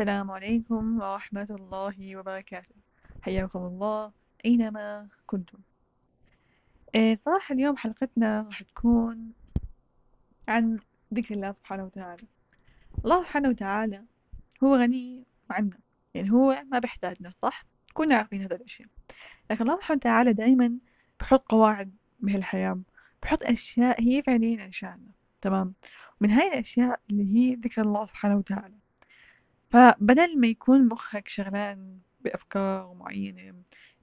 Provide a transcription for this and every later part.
السلام عليكم ورحمة الله وبركاته. حياكم الله أينما كنتم. آه، صراحة اليوم حلقتنا راح تكون عن ذكر الله سبحانه وتعالى. الله سبحانه وتعالى هو غني عنا. يعني هو ما بيحتاجنا صح؟ كلنا عارفين هذا الشيء لكن الله سبحانه وتعالى دايما بحط قواعد بهالحياة بحط أشياء هي فعليا عشاننا. تمام؟ من هاي الأشياء اللي هي ذكر الله سبحانه وتعالى. فبدل ما يكون مخك شغلان بأفكار معينة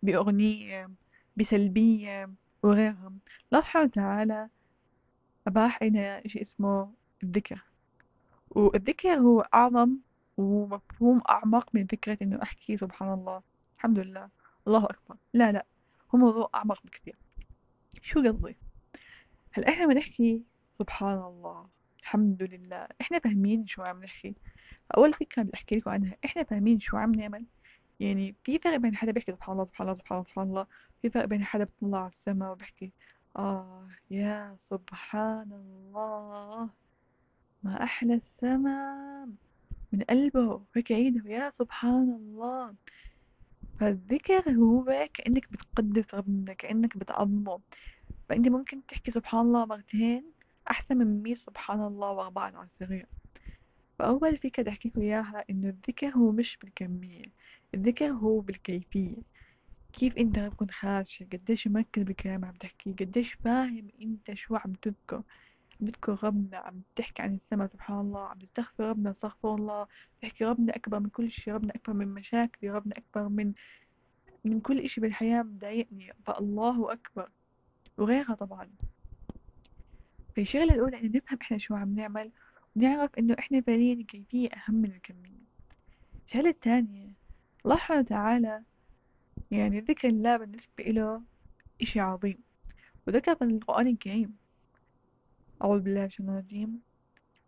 بأغنية بسلبية وغيرها الله سبحانه وتعالى أباح لنا إشي اسمه الذكر. والذكر هو أعظم ومفهوم أعمق من فكرة إنه أحكي سبحان الله. الحمد لله. الله أكبر. لا لا. هو موضوع أعمق بكثير شو قصدي؟ هلا إحنا بنحكي سبحان الله؟ الحمد لله. إحنا فاهمين شو عم نحكي. أول فكرة بدي أحكي لكم عنها. إحنا فاهمين شو عم نعمل. يعني في فرق بين حدا بيحكي سبحان الله سبحان الله سبحان الله سبحان الله. في فرق بين حدا بيطلع على السما وبيحكي آه يا سبحان الله ما أحلى السما. من قلبه. هيك عيده يا سبحان الله. فالذكر هو كأنك بتقدس ربنا كأنك بتعظمه. فأنت ممكن تحكي سبحان الله مرتين أحسن من مية سبحان الله ورا بعض على فأول فكرة بدي أحكيلكوا إياها إنه الذكر هو مش بالكمية الذكر هو بالكيفية. كيف أنت عم تكون خاشع؟ قديش مركز بالكلام عم تحكيه قديش فاهم أنت شو عم تذكر؟ عم تذكر ربنا عم تحكي عن السماء سبحان الله عم تستغفر ربنا استغفر الله. تحكي ربنا أكبر من كل شي ربنا أكبر من مشاكلي ربنا أكبر من من كل إشي بالحياة مضايقني. فالله أكبر. وغيرها طبعا. فالشغلة الأولى إنه نفهم إحنا شو عم نعمل ونعرف إنه إحنا فعليا الكيفية أهم من الكمية. الشغلة الثانية الله سبحانه وتعالى يعني ذكر الله بالنسبة إله إشي عظيم. وذكر في القرآن الكريم أعوذ بالله من الشيطان الرجيم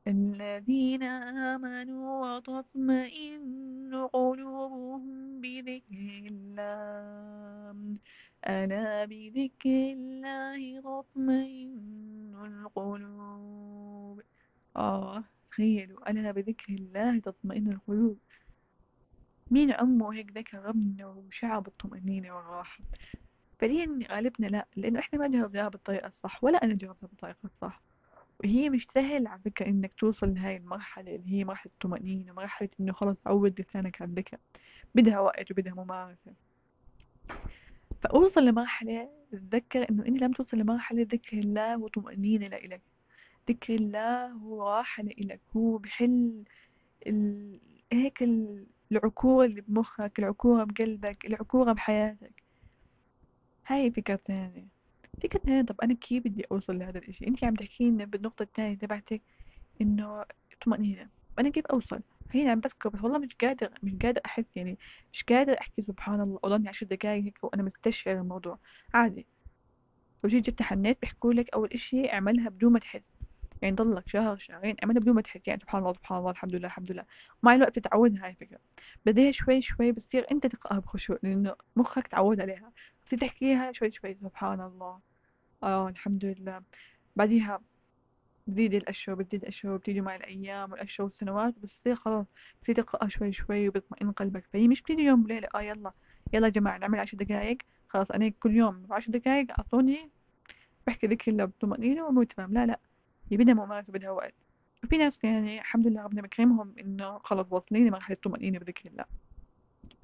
الذين آمنوا وتطمئن قلوبهم بذكر الله. ألا بذكر الله تطمئن القلوب. آه تخيلوا ألا بذكر الله تطمئن القلوب. مين عمه هيك ذكر ربنا وشعر بالطمأنينة والراحة؟ فعليا غالبنا لا لأنه إحنا ما جربناها بالطريقة الصح ولا أنا جربتها بالطريقة الصح. وهي مش سهل على فكرة إنك توصل لهاي المرحلة اللي هي مرحلة الطمأنينة مرحلة إنه خلص عود لسانك على الذكر. بدها وقت وبدها ممارسة. فأوصل لمرحلة تتذكر إنه أنت لم توصل لمرحلة ذكر الله وطمأنينة لإلك. ذكر الله هو راحة لإلك. هو بحل ال... هيك العكور اللي بمخك العكورة بقلبك العكورة بحياتك. هاي فكرة ثانية. فكرة ثانية طب أنا كيف بدي أوصل لهذا الإشي؟ أنت عم تحكينا بالنقطة الثانية تبعتك إنه طمأنينة. أنا كيف أوصل؟ هنا عم بذكر بس والله مش قادر مش قادر أحس يعني مش قادر أحكي سبحان الله أضلني عشر دقايق هيك وأنا مستشعر الموضوع. عادي. لو جيت جبت حنيت بيحكوا لك أول إشي اعملها بدون ما تحس. يعني ضلك شهر شهرين اعملها بدون ما تحس. يعني سبحان الله سبحان الله الحمد لله الحمد لله. مع الوقت تتعود هاي الفكرة. بديها شوي شوي بتصير أنت تقراها بخشوع لأنه مخك تعود عليها. تصير تحكيها شوي شوي سبحان الله. آه الحمد لله. بعديها بتزيد الأشهر بتزيد الأشهر بتيجي مع الأيام والأشهر والسنوات بتصير خلاص بتصير تقرأها شوي شوي وبيطمئن قلبك. فهي مش بتيجي يوم وليلة آه يلا يلا يا جماعة نعمل عشر دقايق خلاص أنا كل يوم بعشر دقايق أعطوني بحكي ذكر الله بطمأنينة وأمور تمام؟ لا لا هي بدها ممارسة بدها وقت وفي ناس يعني الحمد لله ربنا مكرمهم إنه خلاص واصلين لمرحلة الطمأنينة بذكر الله.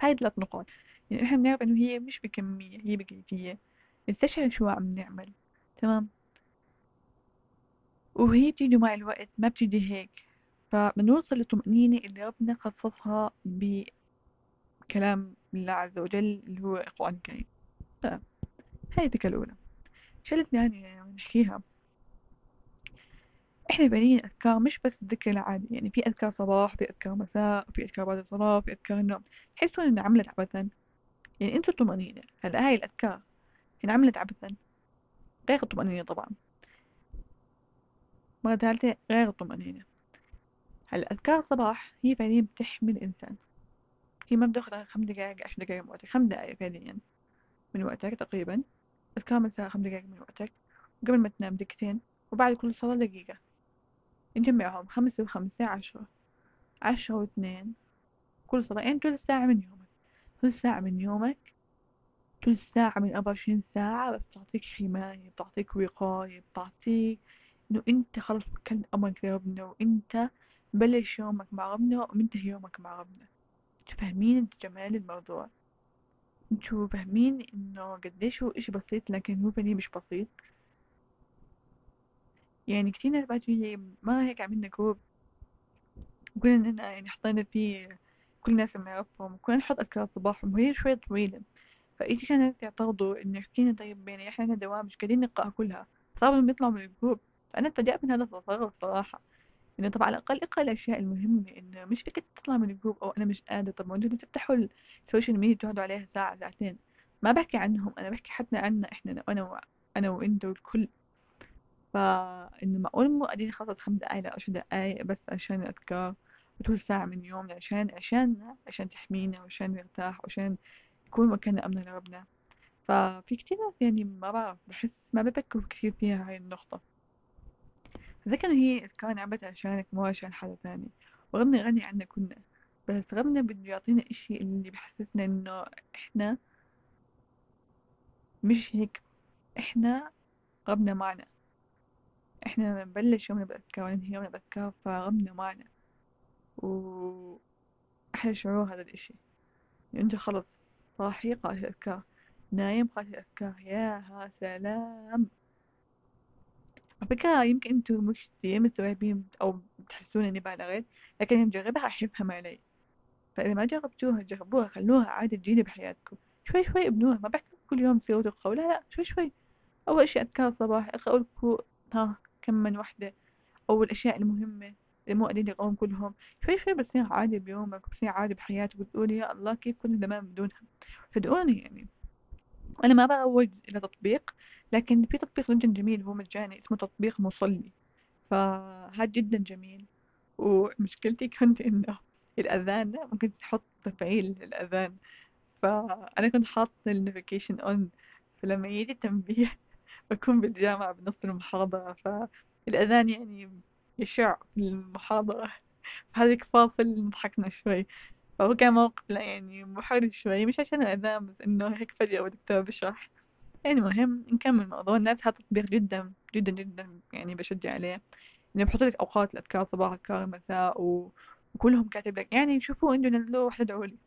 هاي ثلاث نقاط. يعني إحنا بنعرف إنه هي مش بكمية هي بكيفية. نستشعر شو عم نعمل تمام؟ وهي بتيجي مع الوقت ما بتيجي هيك فبنوصل للطمأنينة اللي ربنا خصصها بكلام الله عز وجل اللي هو القرآن الكريم. هاي الفكرة الأولى. الشغلة الثانية يعني نحكيها. إحنا بنين أذكار مش بس الذكر العادي يعني في أذكار صباح في أذكار مساء في أذكار بعد الصلاة في أذكار النوم. تحسون إنها عملت عبثا. يعني أنتوا الطمأنينة هلا هاي الاذكار انعملت عبثا. غير الطمأنينة طبعا. مرة ثالثة غير الطمأنينة هلا أذكار الصباح هي فعليا بتحمي الإنسان. هي ما بتاخذ خمس دقايق عشر دقايق من وقتك خمس دقايق فعليا من وقتك تقريبا. أذكار مساء خمس دقايق من وقتك. قبل ما تنام دقيقتين وبعد كل صلاة دقيقة. نجمعهم خمسة وخمسة عشرة. عشرة واثنين. كل صلاة يعني تلت ساعة من يومك. تلت ساعة من يومك. تلت ساعة من أربعة وعشرين ساعة بتعطيك حماية بتعطيك وقاية بتعطيك إنه أنت خلاص كان أمرك لربنا وأنت بلش يومك مع ربنا ومنتهي يومك مع ربنا أنتوا فاهمين جمال الموضوع. أنتوا فاهمين إنه قديش هو إشي بسيط لكن هو فعليا مش بسيط. يعني كتير ناس بعد ما هيك عملنا جروب وكلنا إننا يعني حطينا فيه كل الناس اللي نعرفهم وكنا نحط أذكار صباحهم وهي شوي طويلة. فإيش الناس يعترضوا إنه حكينا طيب يعني إحنا عنا دوام مش قادرين نقرأها كلها. صاروا لما يطلعوا من ال group. فأنا اتفاجأت من هذا التصرف صراحة إنه طب على الأقل إقرأ الأشياء المهمة إنه مش فكرة تطلع من ال group أو أنا مش قادر طب ما أنتوا تفتحوا ال social media تقعدوا عليها ساعة ساعتين. ما بحكي عنهم أنا بحكي حتى عنا إحنا أنا و... أنا وأنت والكل. فإنه معقول مو قادرين نخصص خمس دقايق لعشر دقايق بس عشان الأذكار وطول ساعة من يومنا عشان عشاننا عشان تحمينا وعشان نرتاح وعشان يكون مكاننا أمن لربنا. ففي كتير ناس يعني ما بعرف بحس ما بفكروا كتير فيها هاي النقطة. فذكر هي كان عبت عشانك مو عشان حدا ثاني وربنا غني عنا كلنا بس ربنا بده يعطينا إشي اللي بحسسنا إنه إحنا مش هيك. إحنا ربنا معنا. إحنا بنبلش يومنا بأذكار وننهي يومنا بأذكار فربنا معنا. وأحلى شعور هذا الإشي. أنت خلص صاحي قارئ الأذكار نايم قارئ الأذكار يا سلام. فكرة يمكن أنتوا مش كتير مستوعبين أو بتحسون إني بالغت لكن اللي مجربها حيفهم علي فإذا ما جربتوها جربوها خلوها عادة جديدة بحياتكم. شوي شوي ابنوها ما بحكي كل يوم سيروا تقرأوا لا لا شوي شوي. أول شي أذكار الصباح اقرأوا لكم ها كم من وحدة. أو الأشياء المهمة اللي مو قادرين يقرون كلهم. شوي شوي بتصير عادي بيومك بتصير عادي بحياتك بتقولي يا الله كيف كنت زمان بدونها. صدقوني يعني أنا ما بروج إلى تطبيق لكن في تطبيق جدا جميل هو مجاني اسمه تطبيق مصلي. فهذا جدا جميل. ومشكلتي كنت إنه الأذان ممكن تحط تفعيل للأذان. فأنا كنت حاطة النوتيفيكيشن أون فلما يجي التنبيه بكون بالجامعة بنص المحاضرة. فالأذان يعني يشع في المحاضرة. فهذيك فاصل ضحكنا شوي. فهو كان موقف لا يعني محرج شوي مش عشان الأذان بس إنه هيك فجأة والدكتور بشرح. يعني مهم نكمل موضوع الناس هذا تطبيق جدا جدا جدا يعني بشجع عليه. إنه بحط لك أوقات الأذكار صباح أذكار مساء و... وكلهم كاتب لك. يعني شوفوا إنتوا نزلوه واحدة ادعوا لي.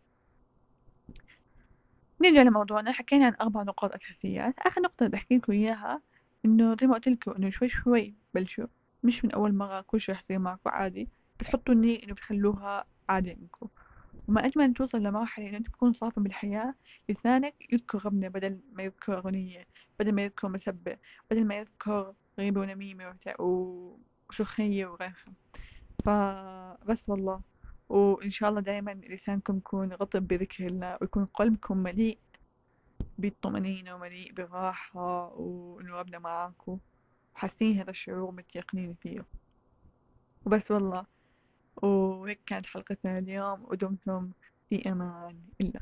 نرجع لموضوعنا. حكينا عن أربع نقاط أساسيات آخر نقطة بحكي لكم إياها إنه زي ما قلت لكم إنه شوي شوي بلشوا. مش من أول مرة كل شي رح يصير معكم عادي. بتحطوا النية إنه بتخلوها عادة عندكم. وما أجمل أن توصل لمرحلة إنه أنت تكون صافي بالحياة لسانك يذكر ربنا بدل ما يذكر أغنية بدل ما يذكر مسبة بدل ما يذكر غيبة ونميمة وشخية وغيرها. فبس والله. وإن شاء الله دايما لسانكم يكون رطب بذكر الله ويكون قلبكم مليء بالطمأنينة ومليء بالراحة وإنه ربنا معاكم. وحاسين هذا الشعور متيقنين فيه. وبس والله. وهيك كانت حلقتنا اليوم ودمتم في أمان الله.